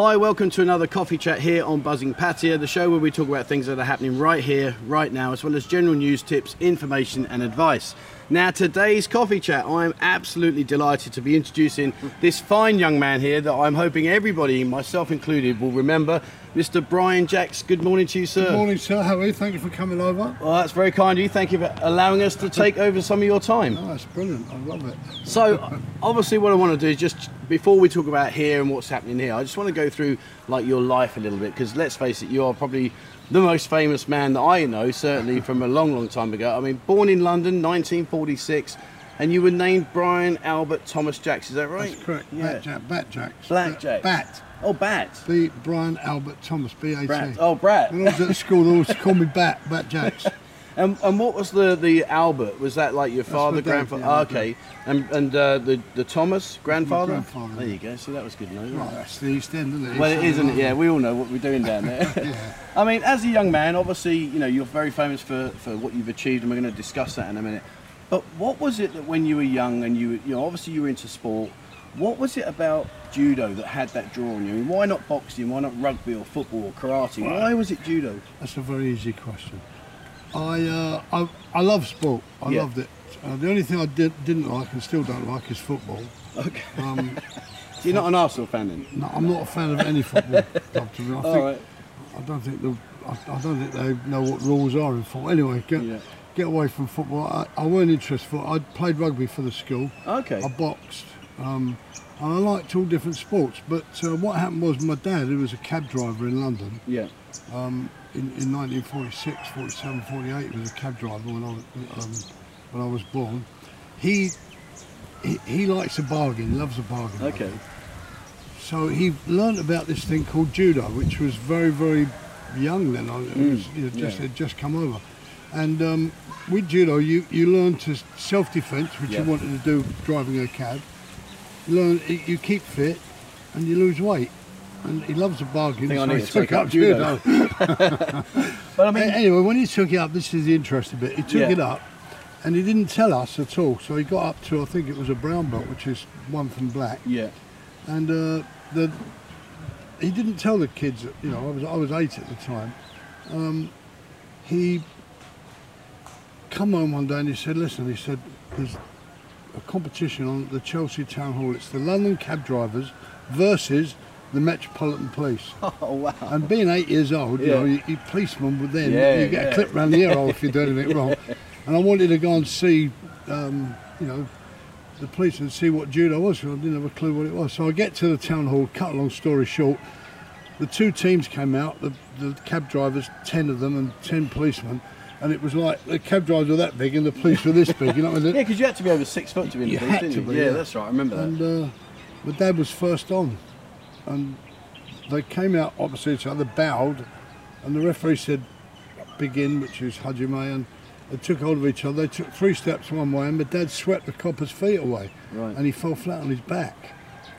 Hi, welcome to another coffee chat here on Buzzing Pattaya, the show where we talk about things that are happening right here, right now, as well as general news, tips, information, and advice. Now, today's coffee chat, I'm absolutely delighted to be introducing this fine young man here that I'm hoping everybody, myself included, will remember. Mr. Brian Jacks, good morning to you, sir. Good morning, sir. How are you? Thank you for coming over. Well, that's very kind of you. Thank you for allowing us to take over some of your time. Oh, that's brilliant. I love it. So, obviously, what I want to do is just before we talk about here and what's happening here, I just want to go through like your life a little bit because let's face it, you are probably the most famous man that I know, certainly from a long, long time ago. I mean, born in London, 1946, and you were named Brian Albert Thomas Jacks. Is that right? That's correct. Yeah. Bat Jack. Bat Jacks. Black Jacks. Bat. Oh, Bat. B. Brian Albert Thomas. B. A. T. Brat. Oh, Brat. When I was at school, they always called me Bat. Bat Jacks. And, and what was the the Albert? Was that like your father, my dad, grandfather? yeah, my okay. And and uh, the the Thomas grandfather. grandfather. There you go. See, that was good news. Right, that's the East End, isn't it? Well, it isn't it? Yeah, we all know what we're doing down there. Yeah. I mean, as a young man, obviously, you know, you're very famous for, for what you've achieved, and we're going to discuss that in a minute. But what was it that when you were young and you, you know, obviously you were into sport, what was it about judo that had that draw on you? I mean, why not boxing? Why not rugby or football or karate? Why was it judo? That's a very easy question. I uh, I, I love sport. I Yeah. loved it. Uh, the only thing I did, didn't like and still don't like is football. Okay. Um, you're not an Arsenal fan then? no, I'm not a fan of any football. club, to be honest. I, think, right. I don't think the I, I don't think they know what rules are in football. Anyway, get Yeah. get away from football. I, I weren't interested. For, I played rugby for the school. Okay. I boxed. Um, and I liked all different sports. But uh, what happened was my dad, who was a cab driver in London, Yeah. um, in, in 1946, 47, 48, he was a cab driver when I was, um, when I was born. He, he he likes a bargain, loves a bargain. Okay. So he learnt about this thing called judo, which was very, very young then. I- It was, you know, just yeah. had just come over, and um, with judo, you you learn to self-defense, which Yeah. you wanted to do driving a cab. You learn you keep fit, and you lose weight. And he loves a bargain, Think I so need to took take up up judo. judo. But I mean, anyway, when he took it up, this is the interesting bit. He took Yeah. it up, and he didn't tell us at all. So he got up to I think it was a brown belt, which is one from black yeah. and uh, the he didn't tell the kids. that, You know, I was I was eight at the time. Um, he come home one day and he said, "Listen," he said, "there's a competition on the Chelsea Town Hall. It's the London cab drivers versus the Metropolitan Police." Oh, wow. And being eight years old, you Yeah. know, you, you policeman would then Yeah, you get yeah. a clip round the ear hole if you do anything wrong. And I wanted to go and see, um, you know, the police and see what judo was. 'cause I didn't have a clue what it was. So I get to the town hall. Cut a long story short, the two teams came out. The, the cab drivers, ten of them, and ten policemen. And it was like the cab drivers were that big and the police were this big. You know what I mean? Yeah, because you had to be over six foot to be in the police, didn't you? be, yeah, yeah. that's right. I remember that. And uh, my dad was first on, and they came out opposite each other, bowed, and the referee said, "Begin," which is Hajime, and they took hold of each other. They took three steps one way, and my dad swept the copper's feet away, Right. and he fell flat on his back.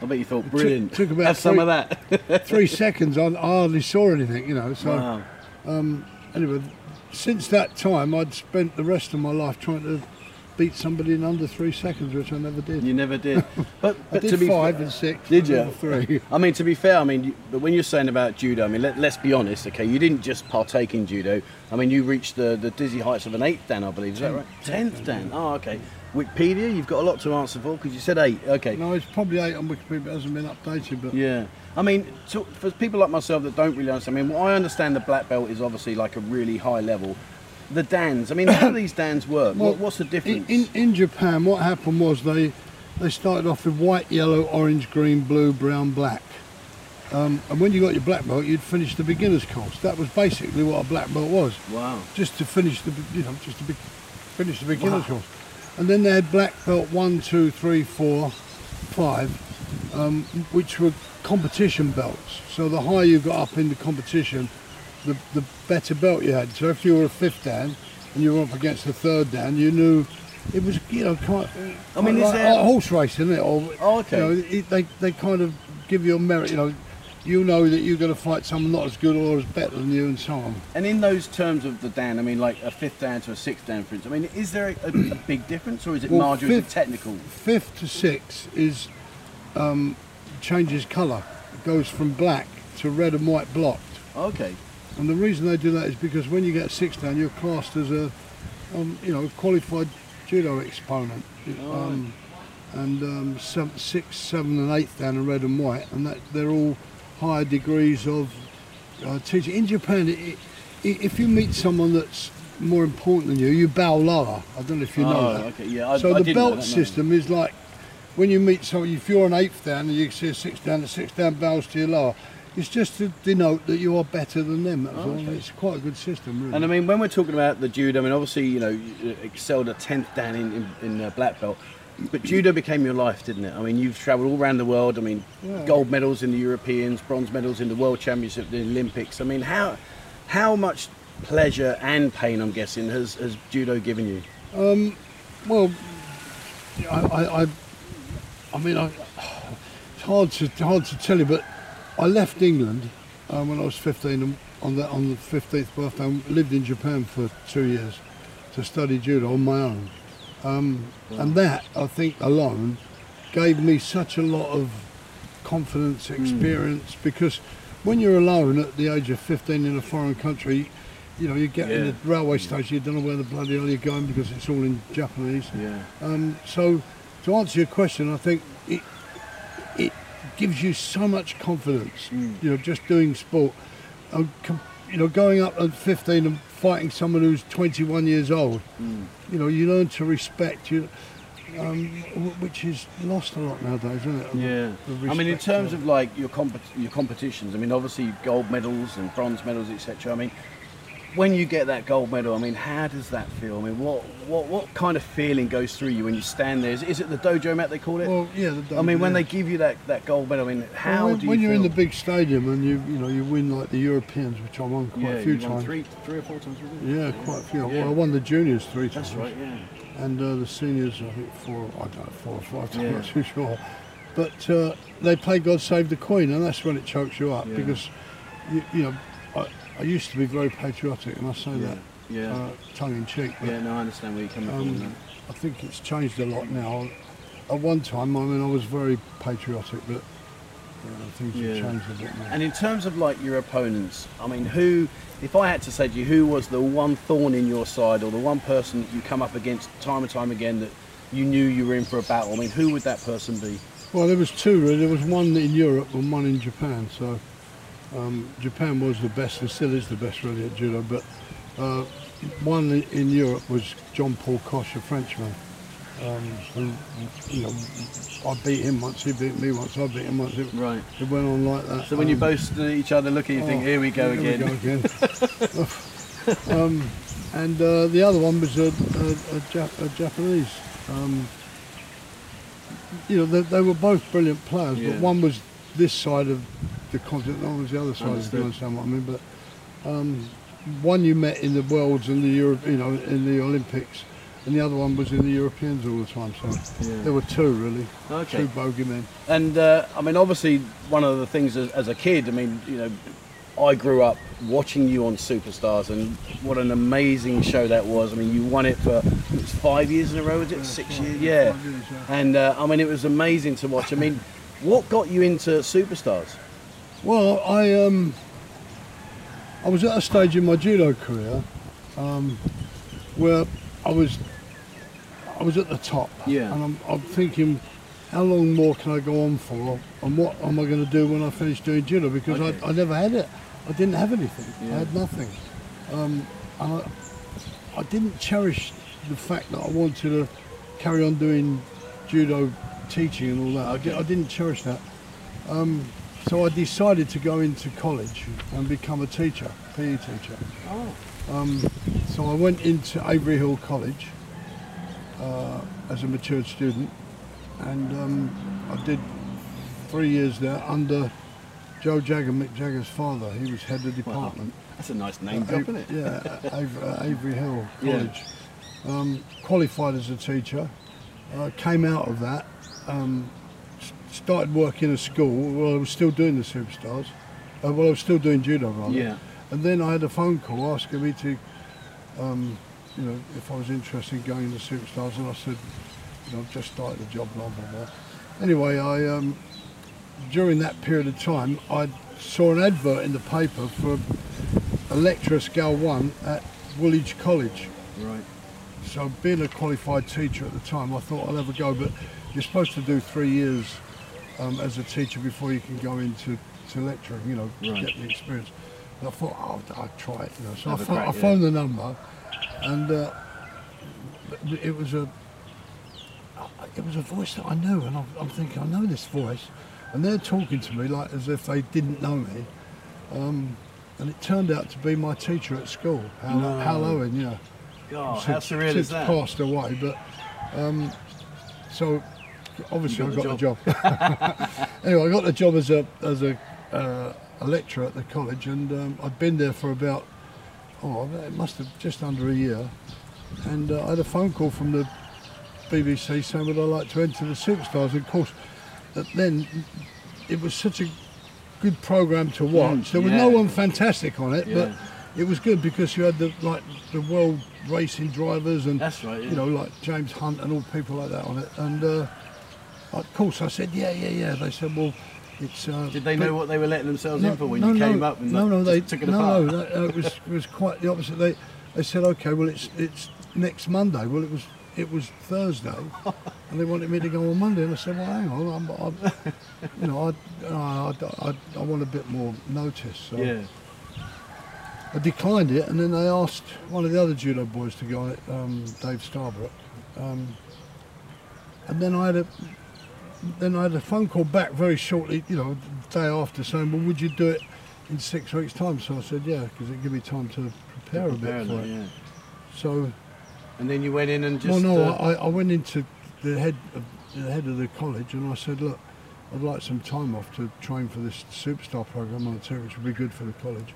I bet you thought took- brilliant. took about Have some of that. Three seconds, I, hardly saw anything, you know. So wow. Um, anyway, since that time, I'd spent the rest of my life trying to beat somebody in under three seconds, which I never did. You never did. But, I but did to be five and six. Did you? Three. I mean, to be fair, I mean, you, but when you're saying about judo, I mean, let, let's be honest, okay? You didn't just partake in judo. I mean, you reached the, the dizzy heights of an eighth dan, I believe. Is that right? Tenth dan. Oh, okay. Wikipedia, you've got a lot to answer for because you said eight. Okay. No, it's probably eight on Wikipedia, but it hasn't been updated. But Yeah. I mean, to, for people like myself that don't really understand, I mean, I understand the black belt is obviously like a really high level. The dans, I mean, how do these dans work? Well, what, what's the difference? in, in, in Japan, what happened was they they started off with white, yellow, orange, green, blue, brown, black. Um, and when you got your black belt, you'd finish the beginner's course. That was basically what a black belt was, wow. just to finish the you know just to be, finish the beginner's course. And then they had black belt one, two, three, four, five, um, which were competition belts. So the higher you got up in the competition, the, the better belt you had. So if you were a fifth dan and you were up against the third dan, you knew it was you know quite. I mean, is like, there- like horse racing, isn't it? Or, Oh, okay. You know, it, they they kind of give you a merit. You know, you know that you're going to fight someone not as good or as better than you, and so on. And in those terms of the Dan, I mean, like a fifth Dan to a sixth Dan, for instance, I mean, is there a, a, a big difference or is it Well, marginal? Is it fifth- technical? Fifth to sixth is um, changes colour. It goes from black to red and white blocked. Okay. And the reason they do that is because when you get six dan, you're classed as a, um, you know, qualified judo exponent. Um, and um, seven, six, seven, and eighth dan in red and white, and that they're all higher degrees of uh, teaching. In Japan, it, it, if you meet someone that's more important than you, you bow lower. I don't know if you know Oh, that. okay, yeah, I- so I the belt system is like when you meet someone, if you're an eighth dan and you see a six dan, the six dan bows to your lower. It's just to denote that you are better than them. That's all. okay. It's quite a good system, really. And I mean, when we're talking about the judo, I mean, obviously, you know, you excelled at 10th dan in, in, in uh, black belt, but judo became your life, didn't it? I mean, you've travelled all around the world. I mean, Yeah. gold medals in the Europeans, bronze medals in the World Championship, the Olympics. I mean, how how much pleasure and pain, I'm guessing, has, has judo given you? Well, I, I, I, I mean, I, it's hard to hard to tell you, but I left England uh, when I was 15 and on the on the 15th birthday. and lived in Japan for two years to study judo on my own, um, and that I think alone gave me such a lot of confidence, experience because when you're alone at the age of 15 in a foreign country. You know, you get in the railway station, you don't know where the bloody hell you're going because it's all in Japanese. Yeah. Um, so, to answer your question, I think it gives you so much confidence. You know, just doing sport. Uh, you know, going up at 15 and fighting someone who's 21 years old. You know, you learn to respect you, um, which is lost a lot nowadays, isn't it? Yeah. I mean, in terms of like your compet- your competitions, I mean, obviously gold medals and bronze medals, etc. I mean, when you get that gold medal, I mean, how does that feel? I mean, what what what kind of feeling goes through you when you stand there? Is, is it the dojo mat they call it? well, yeah. The, I mean, when yeah. they give you that, that gold medal, I mean, how Well, when, do you when you're in the big stadium and you you know you win like the Europeans, which I won quite yeah, a few times. three, three or four times. wasn't? Yeah, quite a few. Yeah. Well, I won the juniors three times. That's right. Yeah. and uh, the seniors, I think four, I don't know, four or five, I'm not too sure. But uh, they play God Save the Queen, and that's when it chokes you up Yeah. because, you, you know, I, used to be very patriotic, and I say that Yeah. uh, tongue in cheek, but yeah. No, I understand where you're coming from. um, man. I think it's changed a lot now. At one time, I mean, I was very patriotic, but know, things Yeah. have changed a bit now. And in terms of like your opponents, I mean, who, if I had to say to you, who was the one thorn in your side or the one person that you come up against time and time again that you knew you were in for a battle? I mean, who would that person be? Well, there was two really. There was one in Europe and one in Japan. So um, Japan was the best and still is the best really at judo. But uh, one in- Europe was John Paul Coche, a Frenchman. Um, who, you know, I beat him once, he beat me once, I beat him once. It, Right. it went on like that. So when you Um, both stood at each other looking, you think, oh, here we go here again. we go again. um, and uh, the other one was a, a, a, Jap- a Japanese. Um, you know, they, they were both brilliant players, Yeah. but one was this side of the continent, was the other side. If Understood. you understand what I mean? But um, one you met in the worlds and the Europe, you know, in the Olympics, and the other one was in the Europeans all the time. So Yeah. there were two really, Okay. two bogeymen. And uh, I mean, obviously, one of the things as, as a kid, I mean, you know, I grew up watching you on Superstars, and what an amazing show that was. I mean, you won it for it was five years in a row, was it? Six years, yeah. years, yeah. And uh, I mean, it was amazing to watch. I mean, what got you into Superstars? Well, I um, I was at a stage in my judo career um, where I was I was at the top, Yeah. and I'm, I'm thinking, how long more can I go on for, and what am I going to do when I finish doing judo? Because Okay. I, I never had it. I didn't have anything. Yeah. I had nothing. Um, and I, I didn't cherish the fact that I wanted to carry on doing judo teaching and all that. I, Okay. I didn't cherish that. Um, so I decided to go into college and become a teacher, PE teacher. Oh. Um, so I went into Avery Hill College uh, as a matured student, and um, I did three years there under Joe Jagger, Mick Jagger's father. He was head of department. That's a nice name Uh, drop, isn't it? Yeah, Avery, uh, Avery Hill Yeah. College. Um, qualified as a teacher. Uh, came out of that. Um, started working at school. Well, I was still doing the superstars. Uh, well, I was still doing judo rather. Yeah. And then I had a phone call asking me to, um, you know, if I was interested in going to superstars, and I said, you know, I've just started a job, blah blah blah. Anyway, I um, during that period of time, I saw an advert in the paper for a lecturer scale one at Woolwich College. Right. So being a qualified teacher at the time, I thought I'll have a go. But you're supposed to do three years um, as a teacher before you can go into to lecturing. You know, Right. get the experience. And I thought, oh, I'd try it. You know, so I, Have a pho- crack, I yeah. the number, and uh, it was a it was a voice that I knew, and I'm, I'm thinking, I know this voice, and they're talking to me like as if they didn't know me. Um, and it turned out to be my teacher at school, Hal, No. Hal Owen, yeah God, how since, surreal since is that? passed away. But um, so obviously I got the job. anyway, I got the job as a as a, uh, a lecturer at the college, and um, I'd been there for about oh, it must have just under a year. And uh, I had a phone call from the BBC saying, "Would I like to enter the Superstars?" And of course, that then it was such a good program to watch. there was no Mm, one fantastic on it, Yeah. but it was good because you had the like the world racing drivers and That's right, yeah. you know like James Hunt and all people like that on it. And uh, of course, I said, "Yeah, yeah, yeah." They said, "Well, it's." Uh, Did they know what they were letting themselves no, in for when no, you came no, up and no, no, they took it no, apart? no, that, uh, it was it was quite the opposite. They they said, okay, well it's it's next Monday. Well, it was it was Thursday, and they wanted me to go on Monday. And I said, well, hang on, I'm, I'm you know, I, I, I, I want a bit more notice. So yeah. I declined it, and then they asked one of the other judo boys to go on it, um, Dave Starbrook. Um, and then I had a then I had a phone call back very shortly, you know, the day after, saying, "Well, would you do it in six weeks' time?" So I said, "Yeah," because it give me time to prepare a Prepare bit for it. yeah. So, And then you went in and just. well, no, uh, I, I went into the head of the head of the college, and I said, "Look, I'd like some time off to train for this superstar program on the team, which would be good for the college."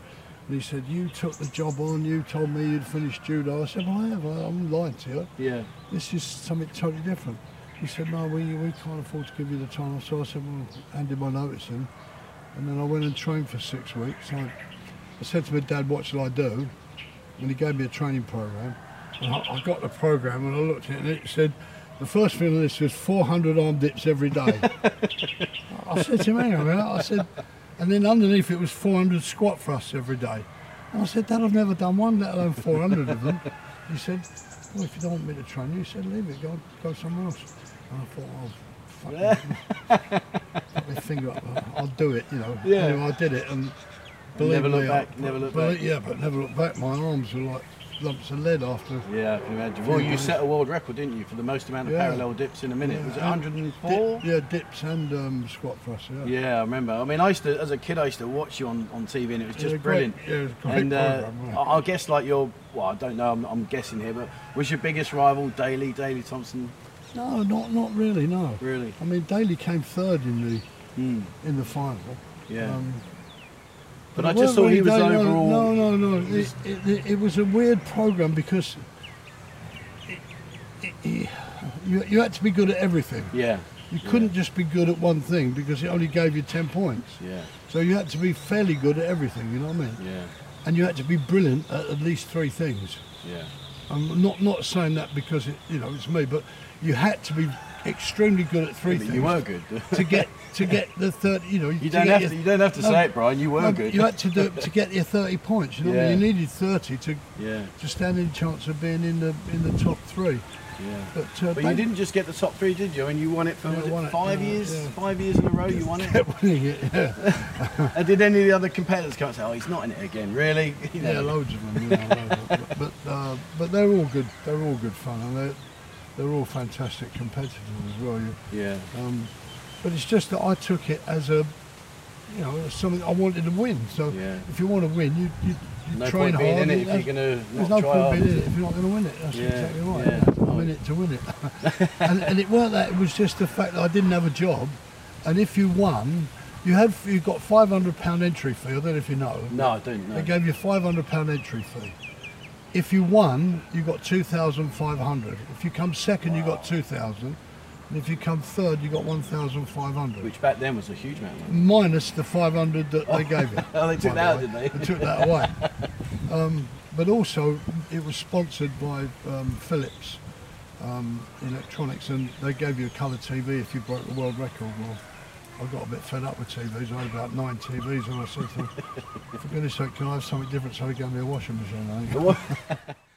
And he said, "You took the job on. You told me you'd finished judo." I said, "Well, I have. I'm lying to you. yeah. This is something totally different." He said, "No, we we can't afford to give you the time." So I said, "Well, handed my notice in, and then I went and trained for six weeks. I, I said to my dad, "What shall I do?" And he gave me a training program. And I, I got the program and I looked at it and it said, the first thing on this was 400 arm dips every day. I said to him, hang on a minute. I said, and then underneath it was 400 squat thrusts every day. And I said, Dad, I've never done one, let alone 400 of them. He said, well, if you don't want me to train you, he said, leave it, go, go somewhere else. And I thought, oh, fuck put my finger up, I'll do it, you know. Yeah. Anyway, I did it and Never believe look me, back, I- never look but- back. Yeah, but never look back. My arms were like lumps of lead after. Yeah, I can imagine. Well, you set a world record, didn't you, for the most amount of Yeah. parallel dips in a minute? Was it and 104? Dip, yeah, dips and um, squat thrusts. Yeah. Yeah, I remember. I mean, I used to, as a kid, I used to watch you on, on TV, and it was just Yeah, great- brilliant. yeah, it was great and uh, program, yeah. I I guess like your, well, I don't know, I'm, I'm guessing here, but was your biggest rival Daley, Daley Thompson? No, not not really. No. Really? I mean, Daley came third in the Hmm. in the final. Yeah. Um, but I just thought he was really Daley- overall. No, no, no. It, it, it, it was a weird program because you, you had to be good at everything. Yeah. You couldn't just be good at one thing because it only gave you ten points. Yeah. So you had to be fairly good at everything. You know what I mean? Yeah. And you had to be brilliant at at least three things. Yeah. I'm not not saying that because it, you know it's me, but you had to be extremely good at three things you were good. to get to get the third. You know, You don't have to. You don't have to say it, Brian. You were no, good. You had to do to get your thirty points. You know, what I mean? Yeah. you needed thirty to Yeah. to stand in chance of being in the in the top three. Yeah. But, uh, But you they- didn't just get the top three, did you? And you won it for Yeah, was I it won it, five yeah, years. Five years in a row, you won it. kept winning it. Yeah, and did any of the other competitors come and say, "Oh, he's not in it again"? Really? You know? yeah, loads of them. You know, loads of them. but uh, but they're all good. They're all good fun, and they're all fantastic competitors as well. You, Yeah. Um, but it's just that I took it as a, you know, something I wanted to win. So Yeah. if you want to win, you, you, you No train hard. in it if you're to There's no point being in it if you're not going to win it. That's Yeah, exactly right. yeah. I'm in it to win it. and, and it weren't that. It was just the fact that I didn't have a job, and if you won, you had you got 500 pound entry fee. I don't know if you know. No, I don't know. They gave you 500 pound entry fee. If you won, you got 2,500. If you come second, you got 2,000. And if you come third, you got 1,500. Which back then was a huge amount. of money. Minus the 500 that they gave you. Oh, they took that the out, way. did they? They took that away. Um, but also, it was sponsored by um, Philips um, Electronics, and they gave you a colour TV if you broke the world record. Well, I got a bit fed up with TVs. I had about nine TVs, and I said to them, "For goodness sake, can I have something different so can get me a washing machine?" Eh? Think.